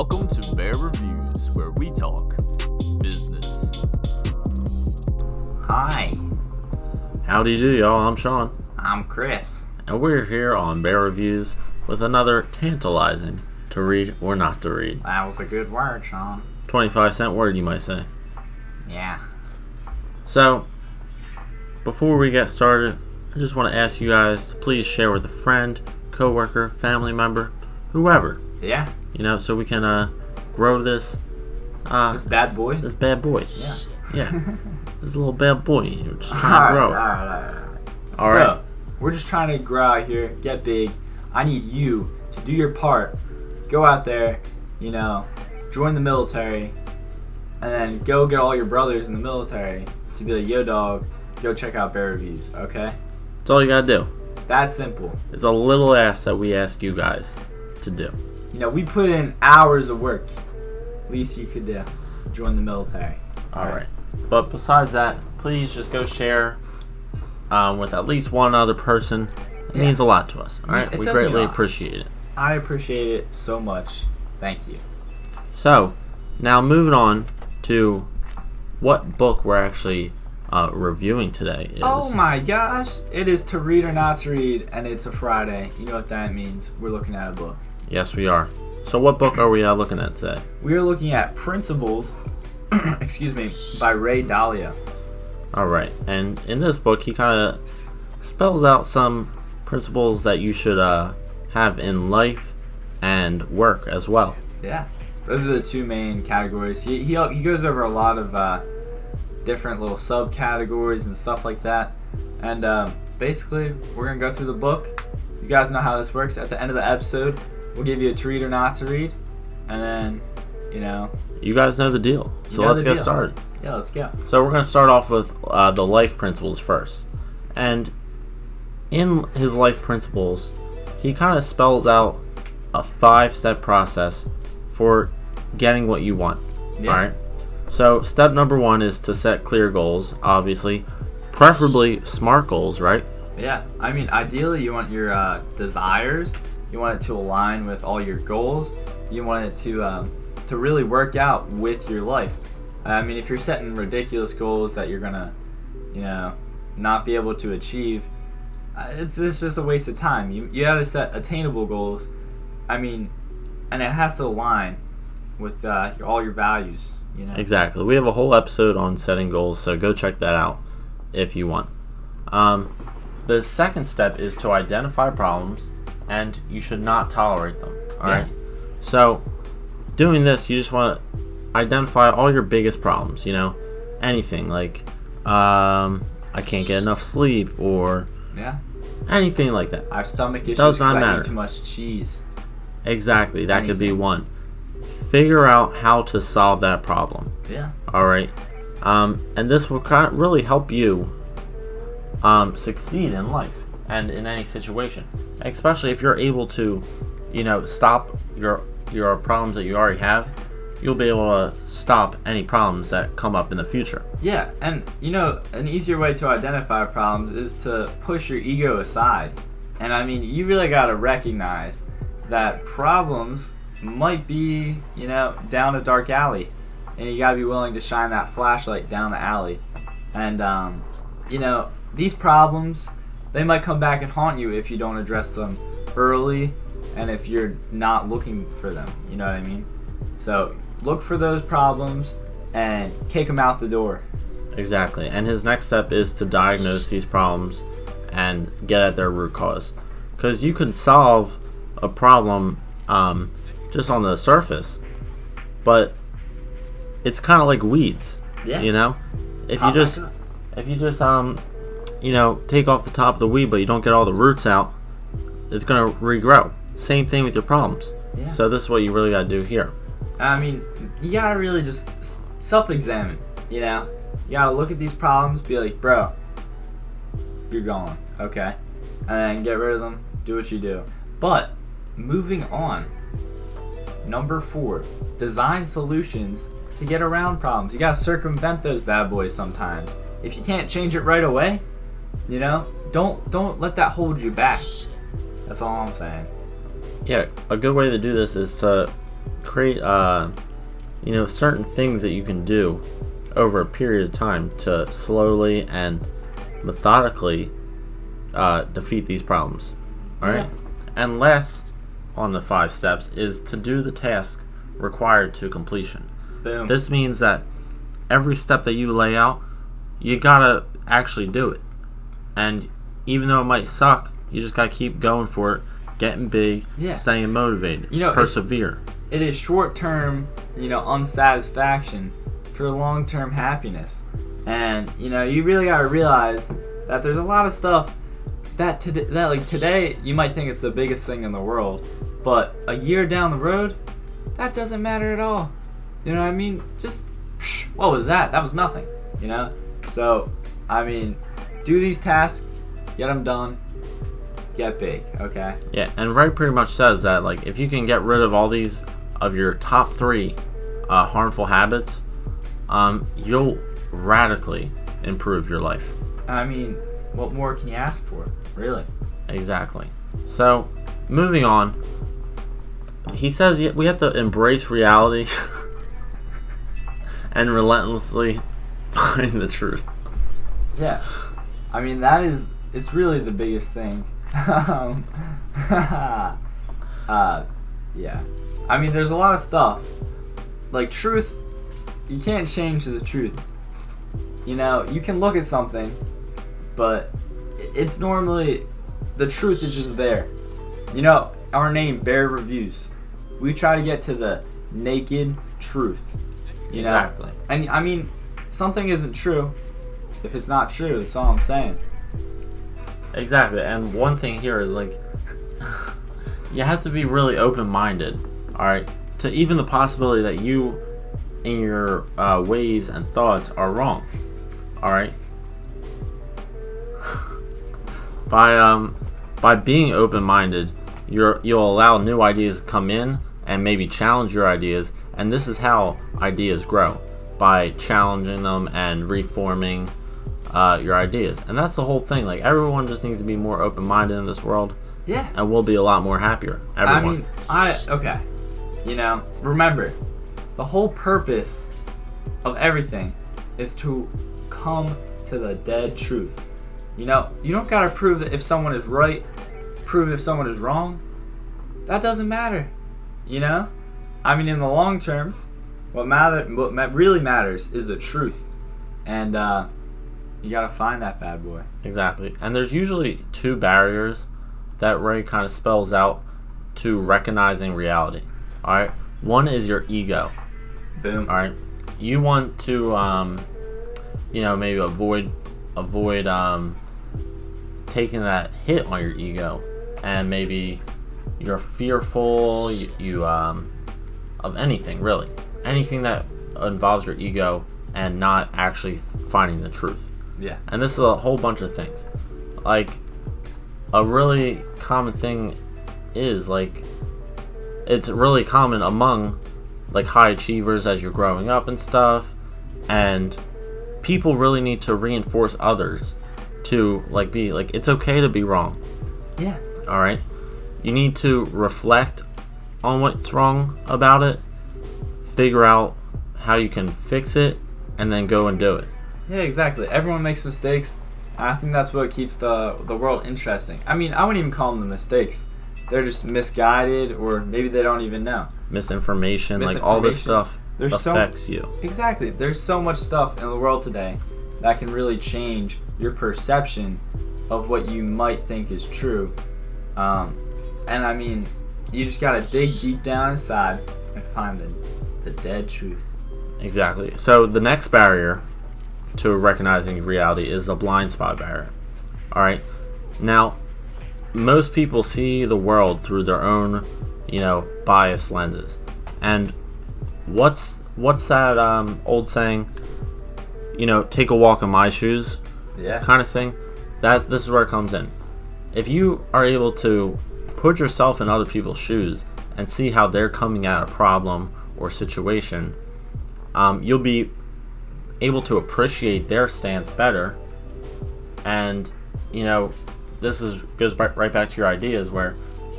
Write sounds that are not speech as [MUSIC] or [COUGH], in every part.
Welcome to Bear Reviews, where we talk business. Hi, Howdy do, y'all. I'm Sean, I'm Chris. and we're here on Bear Reviews with another tantalizing to read or not to read. That was a good word, Sean. 25 cent word, you might say. Yeah. So, before we get started, I just want to ask you guys to please share with a friend, coworker, family member, whoever, Yeah. You know, so we can uh, grow this uh, This bad boy. this bad boy. Yeah. Yeah, [LAUGHS] this little bad boy. You're just trying to grow. alright, alright, alright. All so, right. we're just trying to grow out here, get big. I need you to do your part. Go out there, you know, join the military, and then go get all your brothers in the military to be like, yo, dog, go check out Bear Reviews, okay? That's all you gotta do. That's simple. It's a little ask that we ask you guys to do. You know, we put in hours of work. At Least you could do. Join the military. All right. But besides that, please just go share um, with at least one other person. It Yeah. means a lot to us. All right, it we does mean a greatly appreciate it. I appreciate it so much. Thank you. So, now moving on to what book we're actually uh, reviewing today is. Oh my gosh. It is to read or not to read, and it's a Friday. You know what that means. We're looking at a book. Yes, we are. So, what book are we uh, looking at today? We are looking at Principles, [CLEARS THROAT] excuse me, by Ray Dalio. All right, and in this book, he kind of spells out some principles that you should uh, have in life and work as well. Yeah. Those are the two main categories. He, he, he goes over a lot of uh, different little subcategories and stuff like that. And um, basically, we're going to go through the book. You guys know how this works. At the end of the episode, we'll give you a treat or not to read. And then, you know, You guys know the deal. So know let's get deal. started. yeah, let's go. So we're going to start off with uh, the life principles first. And in his life principles, he kind of spells out a five step process for getting what you want. Yeah. All right. So step number one is to set clear goals, obviously, preferably smart goals, right? Yeah, I mean, ideally, you want your uh, desires, you want it to align with all your goals, you want it to um, to really work out with your life. I mean, if you're setting ridiculous goals that you're gonna, you know, not be able to achieve, uh, it's, it's just a waste of time. You you gotta set attainable goals. I mean, and it has to align with uh, your, all your values. You know. Exactly. We have a whole episode on setting goals, so go check that out if you want. Um, the second step is to identify problems, and you should not tolerate them. All Yeah. right. So, doing this, you just want to identify all your biggest problems. You know, anything like um, I can't get enough sleep or Yeah. anything like that. I have stomach issues Does not I matter. eat too much cheese. Exactly. That could be one. Figure out how to solve that problem. Yeah. All right, um, and this will kind of really help you um, succeed in life and in any situation, especially if you're able to, you know, stop your your problems that you already have. You'll be able to stop any problems that come up in the future. Yeah, and you know, an easier way to identify problems is to push your ego aside. And I mean, you really got to recognize that problems might be, you know, down a dark alley. And you got to be willing to shine that flashlight down the alley. And, um, you know, these problems, they might come back and haunt you if you don't address them early and if you're not looking for them. You know what I mean? So look for those problems and kick them out the door. Exactly. And his next step is to diagnose these problems and get at their root cause. Because you can solve a problem um, just on the surface, but it's kind of like weeds. Yeah. You know, if you just if you just um, you know, take off the top of the weed, but you don't get all the roots out, it's gonna regrow. Same thing with your problems. Yeah. So this is what you really gotta do here. I mean, you gotta really just self-examine. You know, you gotta look at these problems, be like, bro, you're gone, okay, and then get rid of them. Do what you do. But moving on, number four, design solutions to get around problems. You gotta circumvent those bad boys sometimes. If you can't change it right away, you know, don't don't let that hold you back. That's all I'm saying. Yeah, a good way to do this is to create uh, you know certain things that you can do over a period of time to slowly and methodically uh, defeat these problems. All right. Yeah. And last on the five steps is to do the task required to completion. Boom. This means that every step that you lay out, you gotta actually do it. And even though it might suck, you just gotta keep going for it, getting big, Yeah. staying motivated, You know, persevere. it is short term, you know, unsatisfaction for long term happiness. And, you know, you really gotta realize that there's a lot of stuff that today that like today you might think it's the biggest thing in the world, but a year down the road, that doesn't matter at all. You know what I mean? Just psh, what was that? That was nothing. You know? So, I mean, do these tasks, get them done, get big, okay? Yeah, and Ray pretty much says that like if you can get rid of all these of your top three uh, harmful habits, um, you'll radically improve your life. I mean, what more can you ask for? Really? Exactly. So, moving on, he says we have to embrace reality [LAUGHS] and relentlessly [LAUGHS] find the truth. Yeah. I mean, that is, it's really the biggest thing. um, [LAUGHS] uh, yeah. I mean, there's a lot of stuff. Like, truth, you can't change the truth. You know, you can look at something, but it's normally, the truth is just there. You know, our name, Bear Reviews, we try to get to the naked truth. You know? Exactly. And I mean, something isn't true if it's not true. That's all I'm saying. Exactly. And one thing here is like [LAUGHS] you have to be really open-minded, all right, to even the possibility that you in your uh, ways and thoughts are wrong. All right? [LAUGHS] by um by being open-minded, you're you'll allow new ideas to come in and maybe challenge your ideas, and this is how ideas grow by challenging them and reforming uh, your ideas. And that's the whole thing. Like everyone just needs to be more open-minded in this world, Yeah. and we'll be a lot more happier. Everyone. I mean, I okay. You know, remember, the whole purpose of everything is to come to the dead truth. You know, you don't gotta prove that if someone is right, prove if someone is wrong. That doesn't matter. You know, I mean, in the long term, what matter, what really matters is the truth, and uh, you gotta find that bad boy. Exactly. And there's usually two barriers that Ray kind of spells out to recognizing reality. All right. One is your ego. Boom. All right. You want to, um, you know, maybe avoid avoid um, taking that hit on your ego, and maybe you're fearful. You, you um, of anything really, anything that involves your ego and not actually finding the truth Yeah. and this is a whole bunch of things like a really common thing is like it's really common among like high achievers as you're growing up and stuff and people really need to reinforce others to like be like it's okay to be wrong Yeah. all right you need to reflect on what's wrong about it figure out how you can fix it and then go and do it Yeah, exactly. Everyone makes mistakes. I think that's what keeps the the world interesting. I mean, I wouldn't even call them the mistakes. They're just misguided, or maybe they don't even know. misinformation, like all this stuff There's so- affects you. Exactly. There's so much stuff in the world today that can really change your perception of what you might think is true. Um, and I mean, you just gotta dig deep down inside and find the the dead truth. Exactly. So the next barrier to recognizing reality is the blind spot barrier. All right. Now, most people see the world through their own, you know, biased lenses. And what's what's that um, old saying? You know, take a walk in my shoes. Yeah. kind of thing. That this is where it comes in. If you are able to put yourself in other people's shoes and see how they're coming at a problem or situation, um, you'll be able to appreciate their stance better. And you know, this is goes right, right back to your ideas where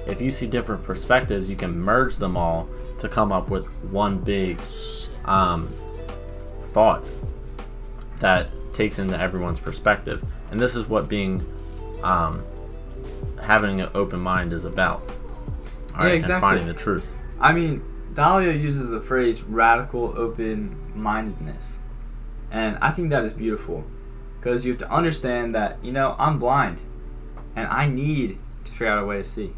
if you see different perspectives, you can merge them all to come up with one big um, thought that takes into everyone's perspective. And this is what being um, having an open mind is about. All Yeah, right, exactly. And finding the truth. I mean, Dalio uses the phrase radical open mindedness. And I think that is beautiful. Because you have to understand that, you know, I'm blind. And I need to figure out a way to see.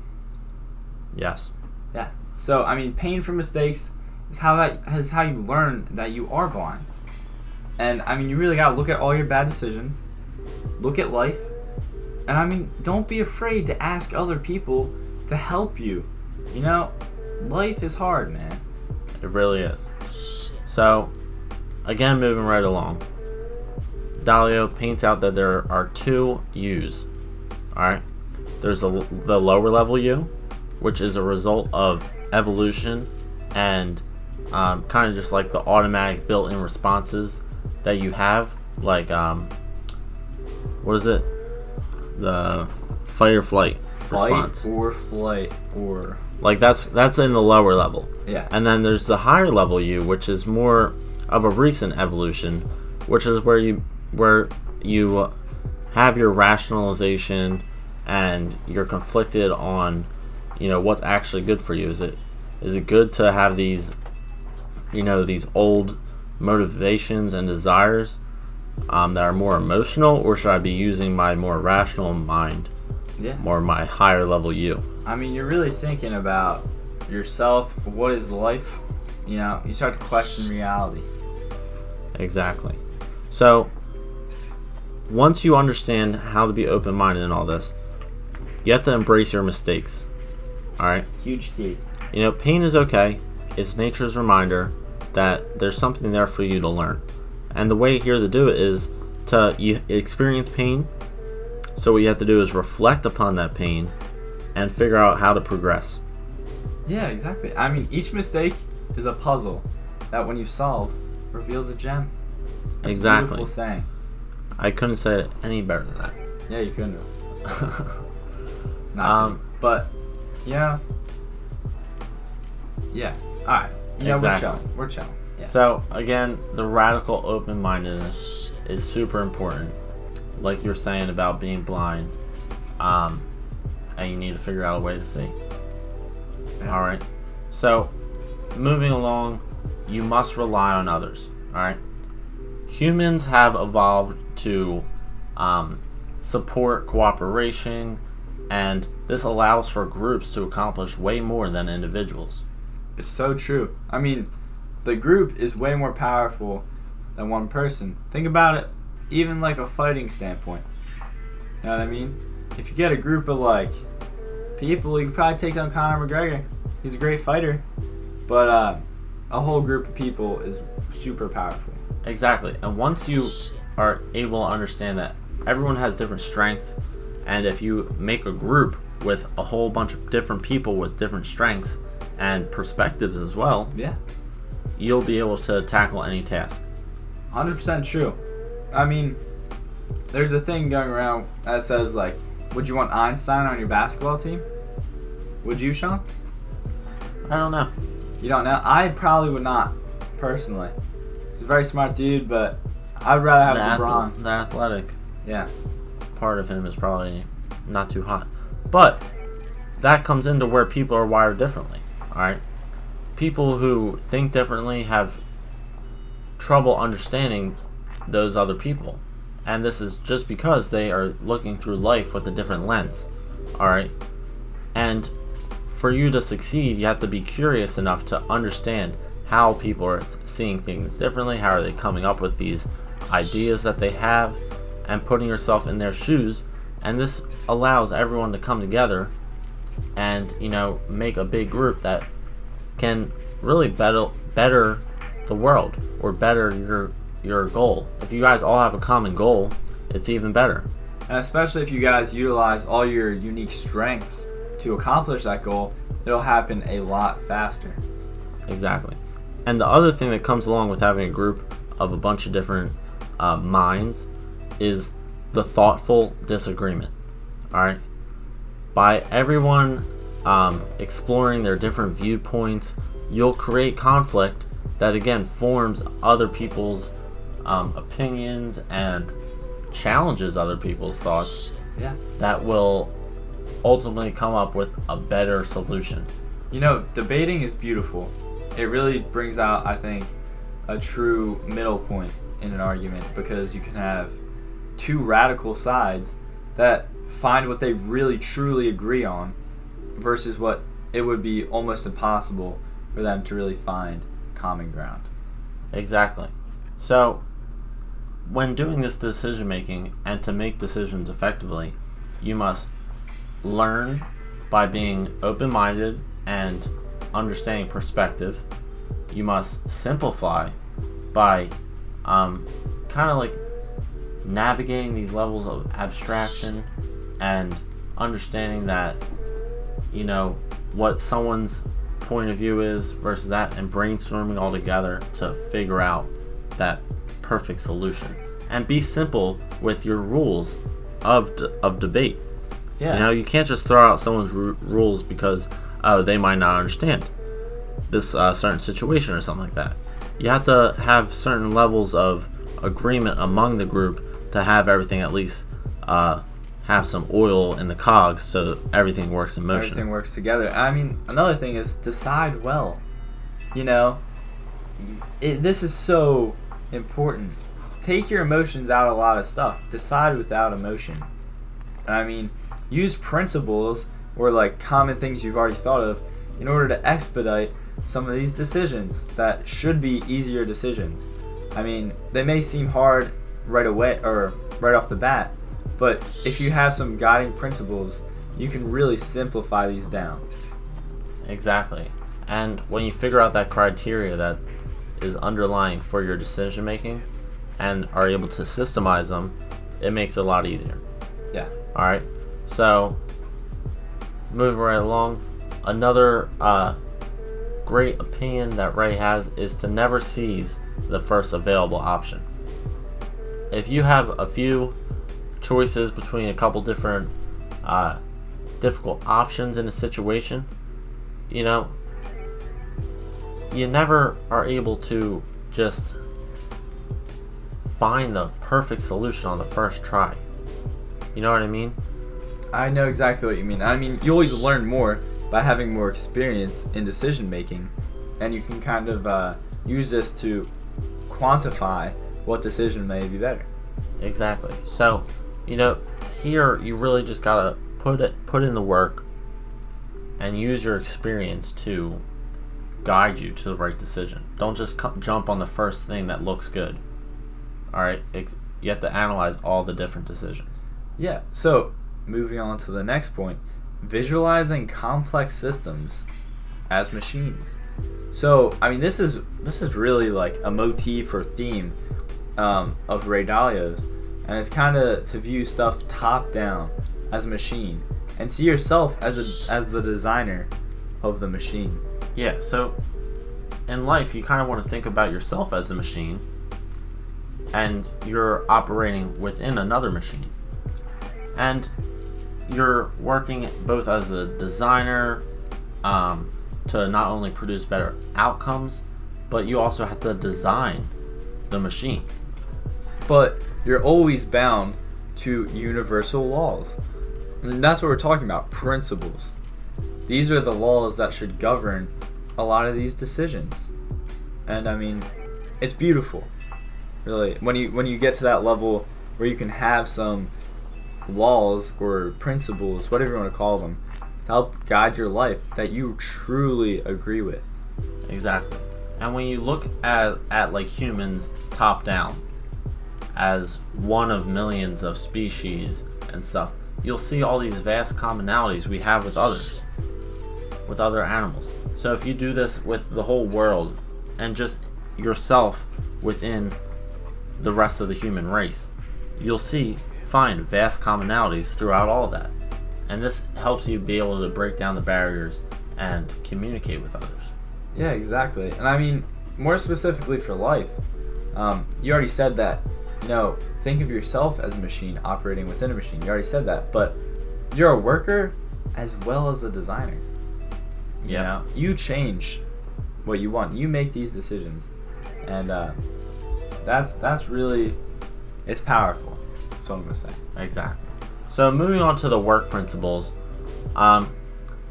Yes. Yeah. So, I mean, paying for mistakes is how that is how you learn that you are blind. And I mean, you really got to look at all your bad decisions. Look at life. And I mean, don't be afraid to ask other people to help you. You know, life is hard, man. It really is. So, again, moving right along. Dalio paints out that there are two U's. Alright? There's a, the lower level U, which is a result of evolution and um, kind of just like the automatic built in responses that you have. Like, um, what is it? The fight or flight response. Fight or flight or Like, that's that's in the lower level. yeah. And then there's the higher level U, which is more of a recent evolution, which is where you where you have your rationalization and you're conflicted on you know what's actually good for you. Is it is it good to have these you know these old motivations and desires um, that are more emotional, or should I be using my more rational mind, Yeah. more my higher level you? I mean, you're really thinking about yourself. What is life? You know, you start to question reality. Exactly. So, once you understand how to be open minded in all this, you have to embrace your mistakes. Alright? Huge key. You know, pain is okay. It's nature's reminder that there's something there for you to learn. And the way here to do it is to you experience pain. So, what you have to do is reflect upon that pain and figure out how to progress. Yeah, exactly. I mean, each mistake is a puzzle that, when you solve, reveals a gem. That's a Exactly. beautiful saying. I couldn't say it any better than that. Yeah, you couldn't have. [LAUGHS] Not Um, kidding. but yeah, yeah. All right. Know, Exactly. we're chilling. We're chilling. Yeah. So again, the radical open-mindedness is super important. Like you're saying about being blind, um, and you need to figure out a way to see. Yeah. All right. So moving along, you must rely on others. All right. Humans have evolved to um, support cooperation, and this allows for groups to accomplish way more than individuals. It's so true. I mean, the group is way more powerful than one person. Think about it, even like a fighting standpoint. You know what I mean? If you get a group of like people, you could probably take down Conor McGregor. He's a great fighter, but uh, a whole group of people is super powerful. Exactly. And once you are able to understand that everyone has different strengths, and if you make a group with a whole bunch of different people with different strengths and perspectives as well, Yeah, you'll be able to tackle any task. 100% true. I mean, there's a thing going around that says like, would you want Einstein on your basketball team? Would you, Sean? I don't know. You don't know? I probably would not, personally. He's a very smart dude, but I'd rather have The, LeBron. athle- the athletic Yeah. part of him is probably not too hot. But that comes into where people are wired differently. Alright? People who think differently have trouble understanding those other people. And this is just because they are looking through life with a different lens. Alright? And for you to succeed, you have to be curious enough to understand how people are seeing things differently, how are they coming up with these ideas that they have, and putting yourself in their shoes. And this allows everyone to come together and, you know, make a big group that can really better better the world or better your your goal. If you guys all have a common goal, it's even better. And especially if you guys utilize all your unique strengths to accomplish that goal, it'll happen a lot faster. Exactly. And the other thing that comes along with having a group of a bunch of different uh, minds is the thoughtful disagreement. All right. By everyone um, exploring their different viewpoints, you'll create conflict that again forms other people's um, opinions and challenges other people's thoughts Yeah. that will ultimately come up with a better solution. You know, debating is beautiful. It really brings out, I think, a true middle point in an argument because you can have two radical sides that find what they really truly agree on versus what it would be almost impossible for them to really find common ground. Exactly. So, when doing this decision making and to make decisions effectively, you must learn by being open minded and understanding perspective. You must simplify by um, kind of like navigating these levels of abstraction and understanding that, you know, what someone's point of view is versus that and brainstorming all together to figure out that perfect solution and be simple with your rules of, d- of debate Yeah. you know you can't just throw out someone's ru- rules because oh they might not understand this uh, certain situation or something like that you have to have certain levels of agreement among the group to have everything at least uh, have some oil in the cogs so everything works in motion Everything works together. I mean, another thing is decide well. You know, it, this is so important. Take your emotions out of a lot of stuff. Decide without emotion. I mean, use principles or like common things you've already thought of in order to expedite some of these decisions that should be easier decisions. I mean, they may seem hard right away or right off the bat, but if you have some guiding principles, you can really simplify these down. Exactly. And when you figure out that criteria that is underlying for your decision making and are able to systemize them, it makes it a lot easier. Yeah. All right. So, moving right along, another uh, great opinion that Ray has is to never seize the first available option. If you have a few choices between a couple different uh, difficult options in a situation, you know, you never are able to just find the perfect solution on the first try. You know what I mean? I know exactly what you mean. I mean, you always learn more by having more experience in decision making, and you can kind of uh, use this to quantify what decision may be better. Exactly. So, you know, here you really just gotta put it put in the work and use your experience to guide you to the right decision. Don't just jump on the first thing that looks good. All right, you have to analyze all the different decisions. Yeah. So, moving on to the next point, visualizing complex systems as machines. So, I mean, this is this is really like a motif or theme um, of Ray Dalio's, and it's kind of to view stuff top down as a machine and see yourself as a as the designer of the machine. Yeah, so in life, you kind of want to think about yourself as a machine and you're operating within another machine. And you're working both as a designer um, to not only produce better outcomes, but you also have to design the machine. But you're always bound to universal laws. And that's what we're talking about principles. These are the laws that should govern a lot of these decisions. And I mean, it's beautiful. Really. When you when you get to that level where you can have some laws or principles, whatever you want to call them, help guide your life that you truly agree with. Exactly. And when you look at, at like humans top down as one of millions of species and stuff, you'll see all these vast commonalities we have with others, with other animals. So if you do this with the whole world and just yourself within the rest of the human race, you'll see find vast commonalities throughout all that. And this helps you be able to break down the barriers and communicate with others. Yeah, exactly. And I mean, more specifically for life, um, you already said that, you know, think of yourself as a machine operating within a machine. You already said that. But you're a worker as well as a designer. You Yeah. know, you change what you want. You make these decisions, and uh, that's that's really it's powerful. That's what I'm gonna say. Exactly. So moving on to the work principles, um,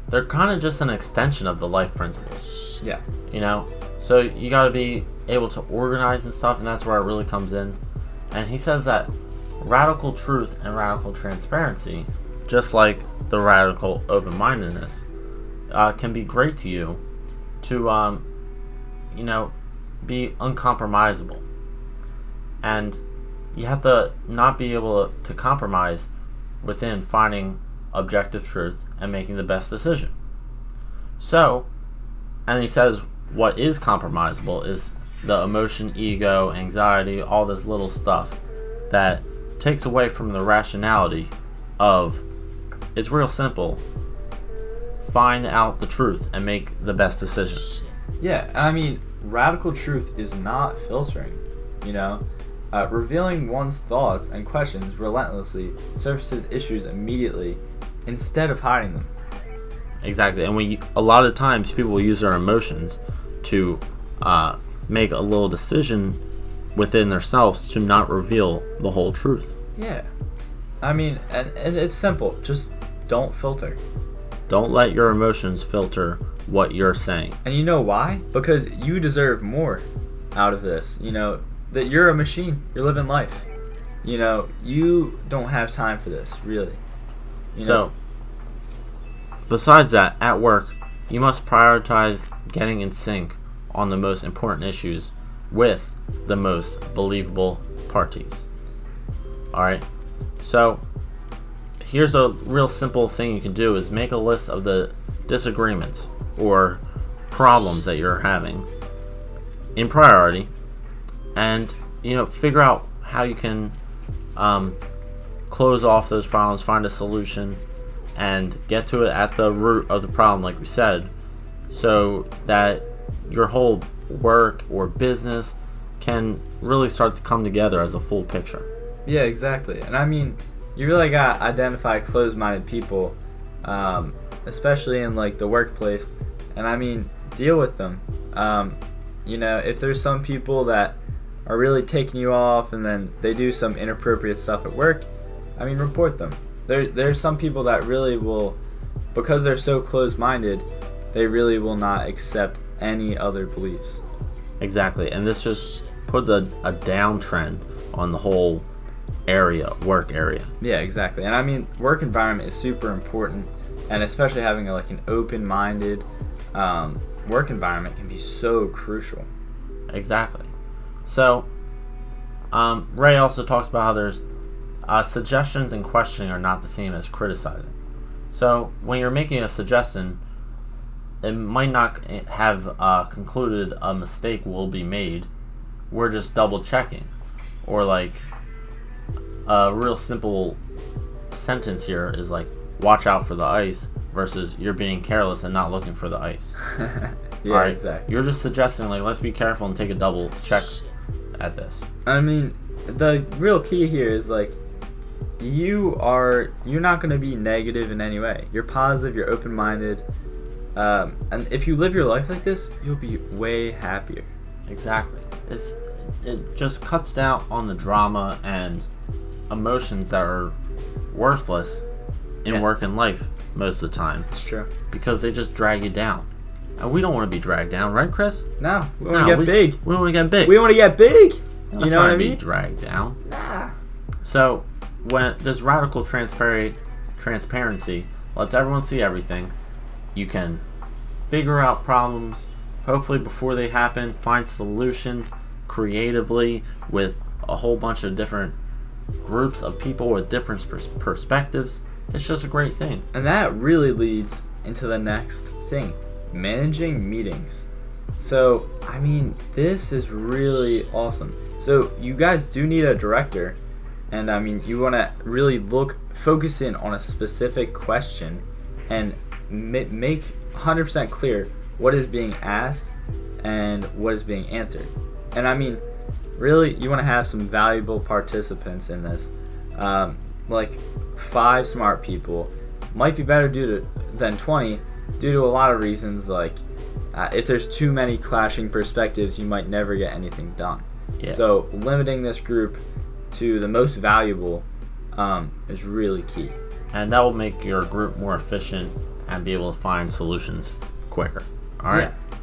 they're kind of just an extension of the life principles. Yeah. You know, so you got to be able to organize and stuff, and that's where it really comes in. And he says that radical truth and radical transparency, just like the radical open-mindedness, uh, can be great to you to, um, you know, be uncompromisable. And you have to not be able to compromise within finding objective truth and making the best decision. So, and he says what is compromisable is the emotion, ego, anxiety, all this little stuff that takes away from the rationality of it's real simple. Find out the truth and make the best decision. Yeah, I mean, radical truth is not filtering. You know, uh, revealing one's thoughts and questions relentlessly surfaces issues immediately instead of hiding them. Exactly, and we a lot of times people use their emotions to uh, make a little decision within themselves to not reveal the whole truth. Yeah. I mean, and, and it's simple. Just don't filter. Don't let your emotions filter what you're saying. And you know why? Because you deserve more out of this. You know, that you're a machine. You're living life. You know, you don't have time for this, really. You so, besides that, at work, you must prioritize getting in sync on the most important issues with the most believable parties. Alright? So, here's a real simple thing you can do is make a list of the disagreements or problems that you're having in priority and you know figure out how you can um, close off those problems find a solution and get to it at the root of the problem like we said so that your whole work or business can really start to come together as a full picture Yeah, exactly. And I mean, you really got to identify closed-minded people, um, especially in like the workplace. And I mean, deal with them. Um, you know, if there's some people that are really taking you off, and then they do some inappropriate stuff at work, I mean, report them. There, there's some people that really will, because they're so closed-minded, they really will not accept any other beliefs. exactly and this just puts a, a downtrend on the whole area work area Yeah, exactly. And I mean, work environment is super important, and especially having a, like an open-minded um, work environment can be so crucial. Exactly. So, um, Ray also talks about how there's uh, suggestions and questioning are not the same as criticizing. So, when you're making a suggestion, it might not have uh, concluded a mistake will be made. We're just double checking. Or, like, a real simple sentence here is like, watch out for the ice, versus you're being careless and not looking for the ice. [LAUGHS] yeah, Alright? exactly. You're just suggesting like let's be careful and take a double check at this. I mean, the real key here is like you are you're not going to be negative in any way. You're positive. You're open-minded. Um, and if you live your life like this, you'll be way happier. Exactly. It's it just cuts down on the drama and emotions that are worthless in Yeah. work and life most of the time It's true. because they just drag you down. And we don't want to be dragged down, right, Chris? No, we want No, to get we, big. We want to get big. We want to get big. You know what I to be mean? dragged down. Nah. So when this radical transpar- transparency lets everyone see everything, you can figure out problems hopefully before they happen, find solutions creatively with a whole bunch of different groups of people with different pers- perspectives. It's just a great thing. And that really leads into the next thing managing meetings. So, I mean, this is really awesome. So, you guys do need a director, and I mean, you want to really look, focus in on a specific question and ma- make 100% clear what is being asked and what is being answered. And I mean, really, you want to have some valuable participants in this. Um, like five smart people might be better due to than 20 due to a lot of reasons like uh, if there's too many clashing perspectives, you might never get anything done. Yeah. So limiting this group to the most valuable um, is really key. and that will make your group more efficient and be able to find solutions quicker. All right. Yeah.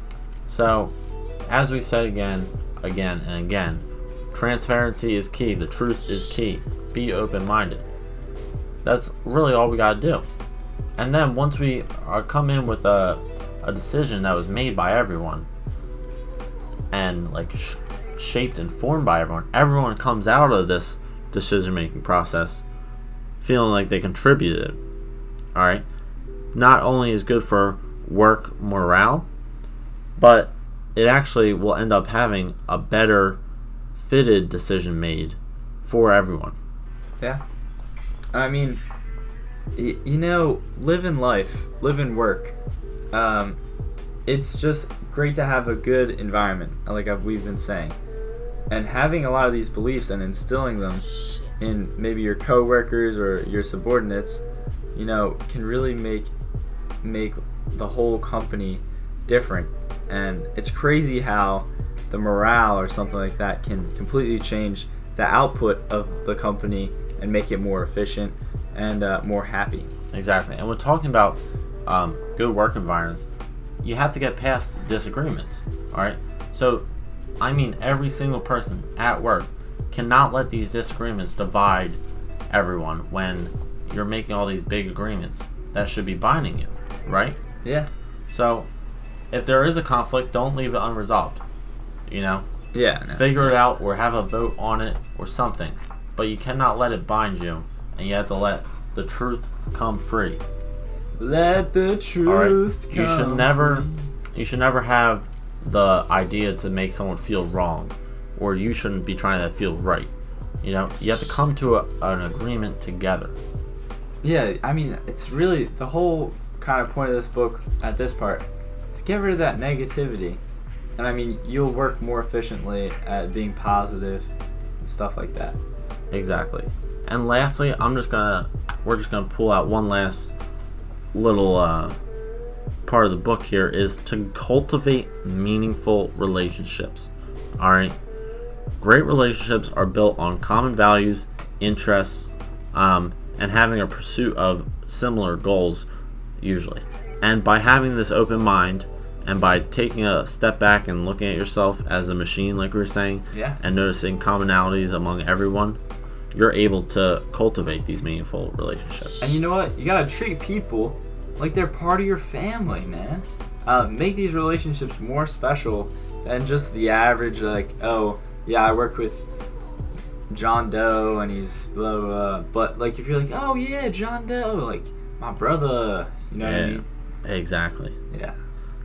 So, as we said again, again, and again, transparency is key. The truth is key. Be open minded. That's really all we got to do. And then once we are come in with a, a decision that was made by everyone and like sh- shaped and formed by everyone, everyone comes out of this decision making process feeling like they contributed. All right. Not only is good for work morale, but it actually will end up having a better fitted decision made for everyone. Yeah. I mean, you know, living life, living work. Um, it's just great to have a good environment, like I've, we've been saying, and having a lot of these beliefs and instilling them in maybe your coworkers or your subordinates, you know, can really make make the whole company different. And it's crazy how the morale or something like that can completely change the output of the company and make it more efficient and uh, more happy. Exactly. And we're talking about um, good work environments. You have to get past disagreements. All right. So, I mean, every single person at work cannot let these disagreements divide everyone when you're making all these big agreements that should be binding you, right? Yeah. So, if there is a conflict, don't leave it unresolved. You know, Yeah. no. figure it out or have a vote on it or something. But you cannot let it bind you, and you have to let the truth come free. Let the All right. truth You should never, free. you should never have the idea to make someone feel wrong, or you shouldn't be trying to feel right. You know, you have to come to a, an agreement together. Yeah, I mean, it's really the whole kind of point of this book at this part is get rid of that negativity. And I mean, you'll work more efficiently at being positive and stuff like that. Exactly. And lastly, I'm just gonna, we're just gonna pull out one last little uh, part of the book here is to cultivate meaningful relationships. All right. Great relationships are built on common values, interests, um, and having a pursuit of similar goals, usually. And by having this open mind and by taking a step back and looking at yourself as a machine, like we were saying, Yeah. and noticing commonalities among everyone, you're able to cultivate these meaningful relationships. And you know what? You gotta treat people like they're part of your family, man. Uh, make these relationships more special than just the average, like, oh, yeah, I work with John Doe and he's blah, blah, blah. But, like, if you're like, oh, yeah, John Doe, like, my brother, you know what I Yeah. mean? Exactly. Yeah.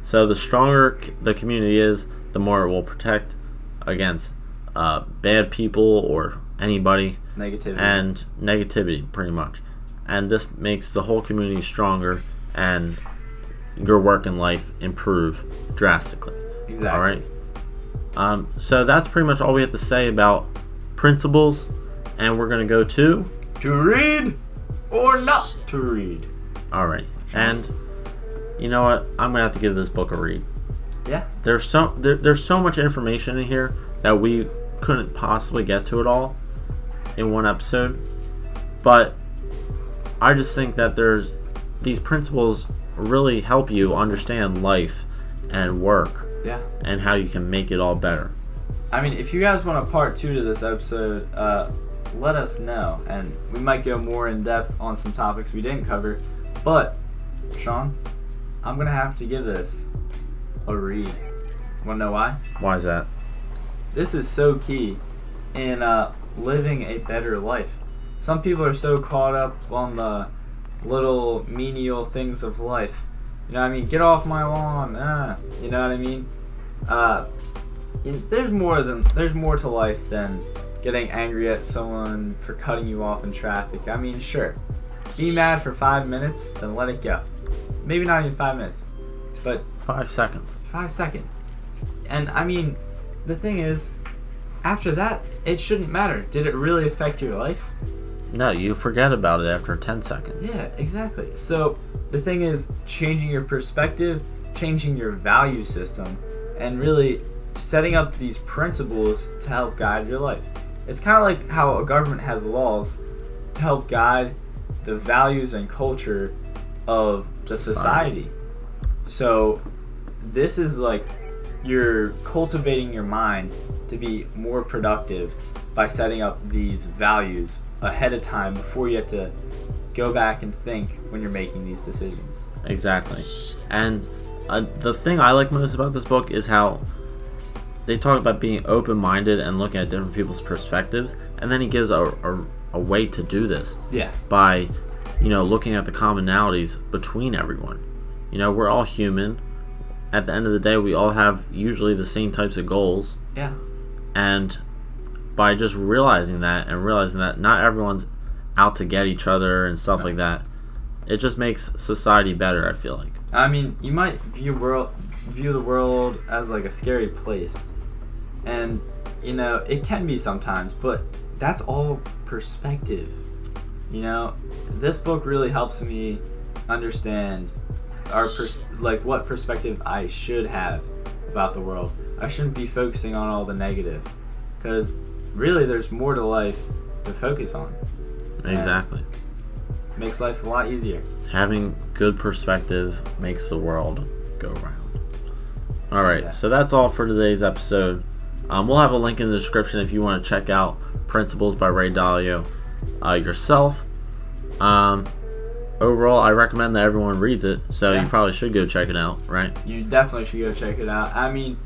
So the stronger the community is, the more it will protect against uh, bad people or anybody Negativity. and negativity, pretty much. And this makes the whole community stronger and your work and life improve drastically. exactly. All right. Um, so that's pretty much all we have to say about principles, and we're gonna go to To read or not to read. all right. And you know what? I'm gonna have to give this book a read. Yeah. There's so there, there's so much information in here that we couldn't possibly get to it all in one episode. But I just think that there's these principles really help you understand life and work Yeah. and how you can make it all better. I mean, if you guys want a part two to this episode, uh, let us know, and we might go more in depth on some topics we didn't cover. But, Sean, I'm gonna have to give this a read. Wanna know why? Why is that? This is so key in uh, living a better life. Some people are so caught up on the little menial things of life. You know what I mean? Get off my lawn. Ah, you know what I mean? Uh, there's more than there's more to life than getting angry at someone for cutting you off in traffic. I mean, sure, be mad for five minutes, then let it go. Maybe not even five minutes, but Five seconds. five seconds. And I mean, the thing is, after that, it shouldn't matter. Did it really affect your life? No, you forget about it after 10 seconds. Yeah, exactly. So the thing is, changing your perspective changing your value system and really setting up these principles to help guide your life. It's kind of like how a government has laws to help guide the values and culture of the Society. society. So, this is like you're cultivating your mind to be more productive by setting up these values ahead of time before you have to go back and think when you're making these decisions. Exactly. And uh, the thing I like most about this book is how they talk about being open minded and looking at different people's perspectives. And then he gives a, a, a way to do this Yeah. by, you know, looking at the commonalities between everyone. You know, we're all human. At the end of the day, we all have usually the same types of goals. Yeah. And by just realizing that and realizing that not everyone's out to get each other and stuff like that, it just makes society better, I feel like. I mean, you might view world view the world as like a scary place. And you know, it can be sometimes, but that's all perspective. You know, this book really helps me understand our pers- like what perspective I should have about the world. I shouldn't be focusing on all the negative cuz really there's more to life to focus on. Exactly. makes life a lot easier. Having good perspective makes the world go round. All right, Yeah. so that's all for today's episode. Um, we'll have a link in the description if you want to check out Principles by Ray Dalio uh, yourself. Um, overall, I recommend that everyone reads it, so Yeah. you probably should go check it out, right? You definitely should go check it out. I mean,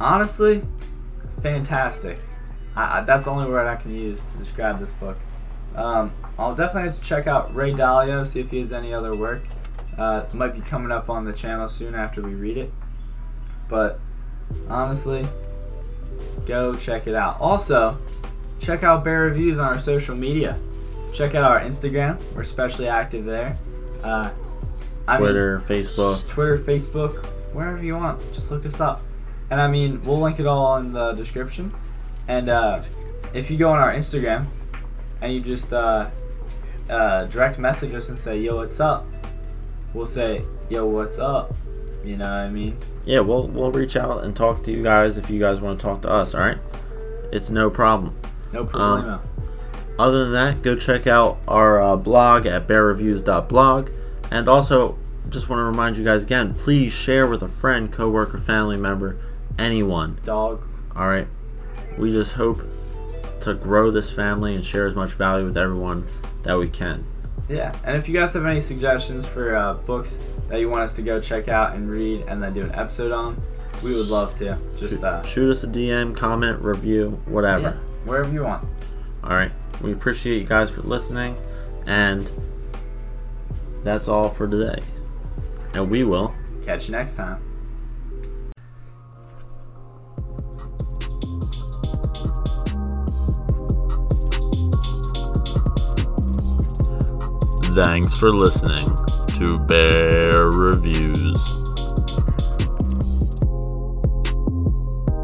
honestly, fantastic. I, I, that's the only word I can use to describe this book. Um, I'll definitely have to check out Ray Dalio, see if he has any other work. Uh, might be coming up on the channel soon after we read it. But honestly, go check it out. Also, check out Bear Reviews on our social media. Check out our Instagram. We're especially active there. Uh, I mean, Twitter, Facebook. Twitter, Facebook, wherever you want. Just look us up. And I mean, we'll link it all in the description. And uh, if you go on our Instagram and you just uh, uh, direct message us and say, yo, what's up? We'll say, yo, what's up? You know what I mean? Yeah, we'll we'll reach out and talk to you guys if you guys want to talk to us. All right, it's no problem. No problemo. Other than that, go check out our uh, blog at bearreviews.blog. And also, just want to remind you guys again please share with a friend, coworker, family member, anyone. Dog. All right. We just hope to grow this family and share as much value with everyone that we can. Yeah. And if you guys have any suggestions for uh, books that you want us to go check out and read and then do an episode on, we would love to. Just Shoot, uh, shoot us a DM, comment, review, whatever. yeah, wherever you want. All right. We appreciate you guys for listening. And that's all for today. And we will. Catch you next time. Thanks for listening to Bear Reviews.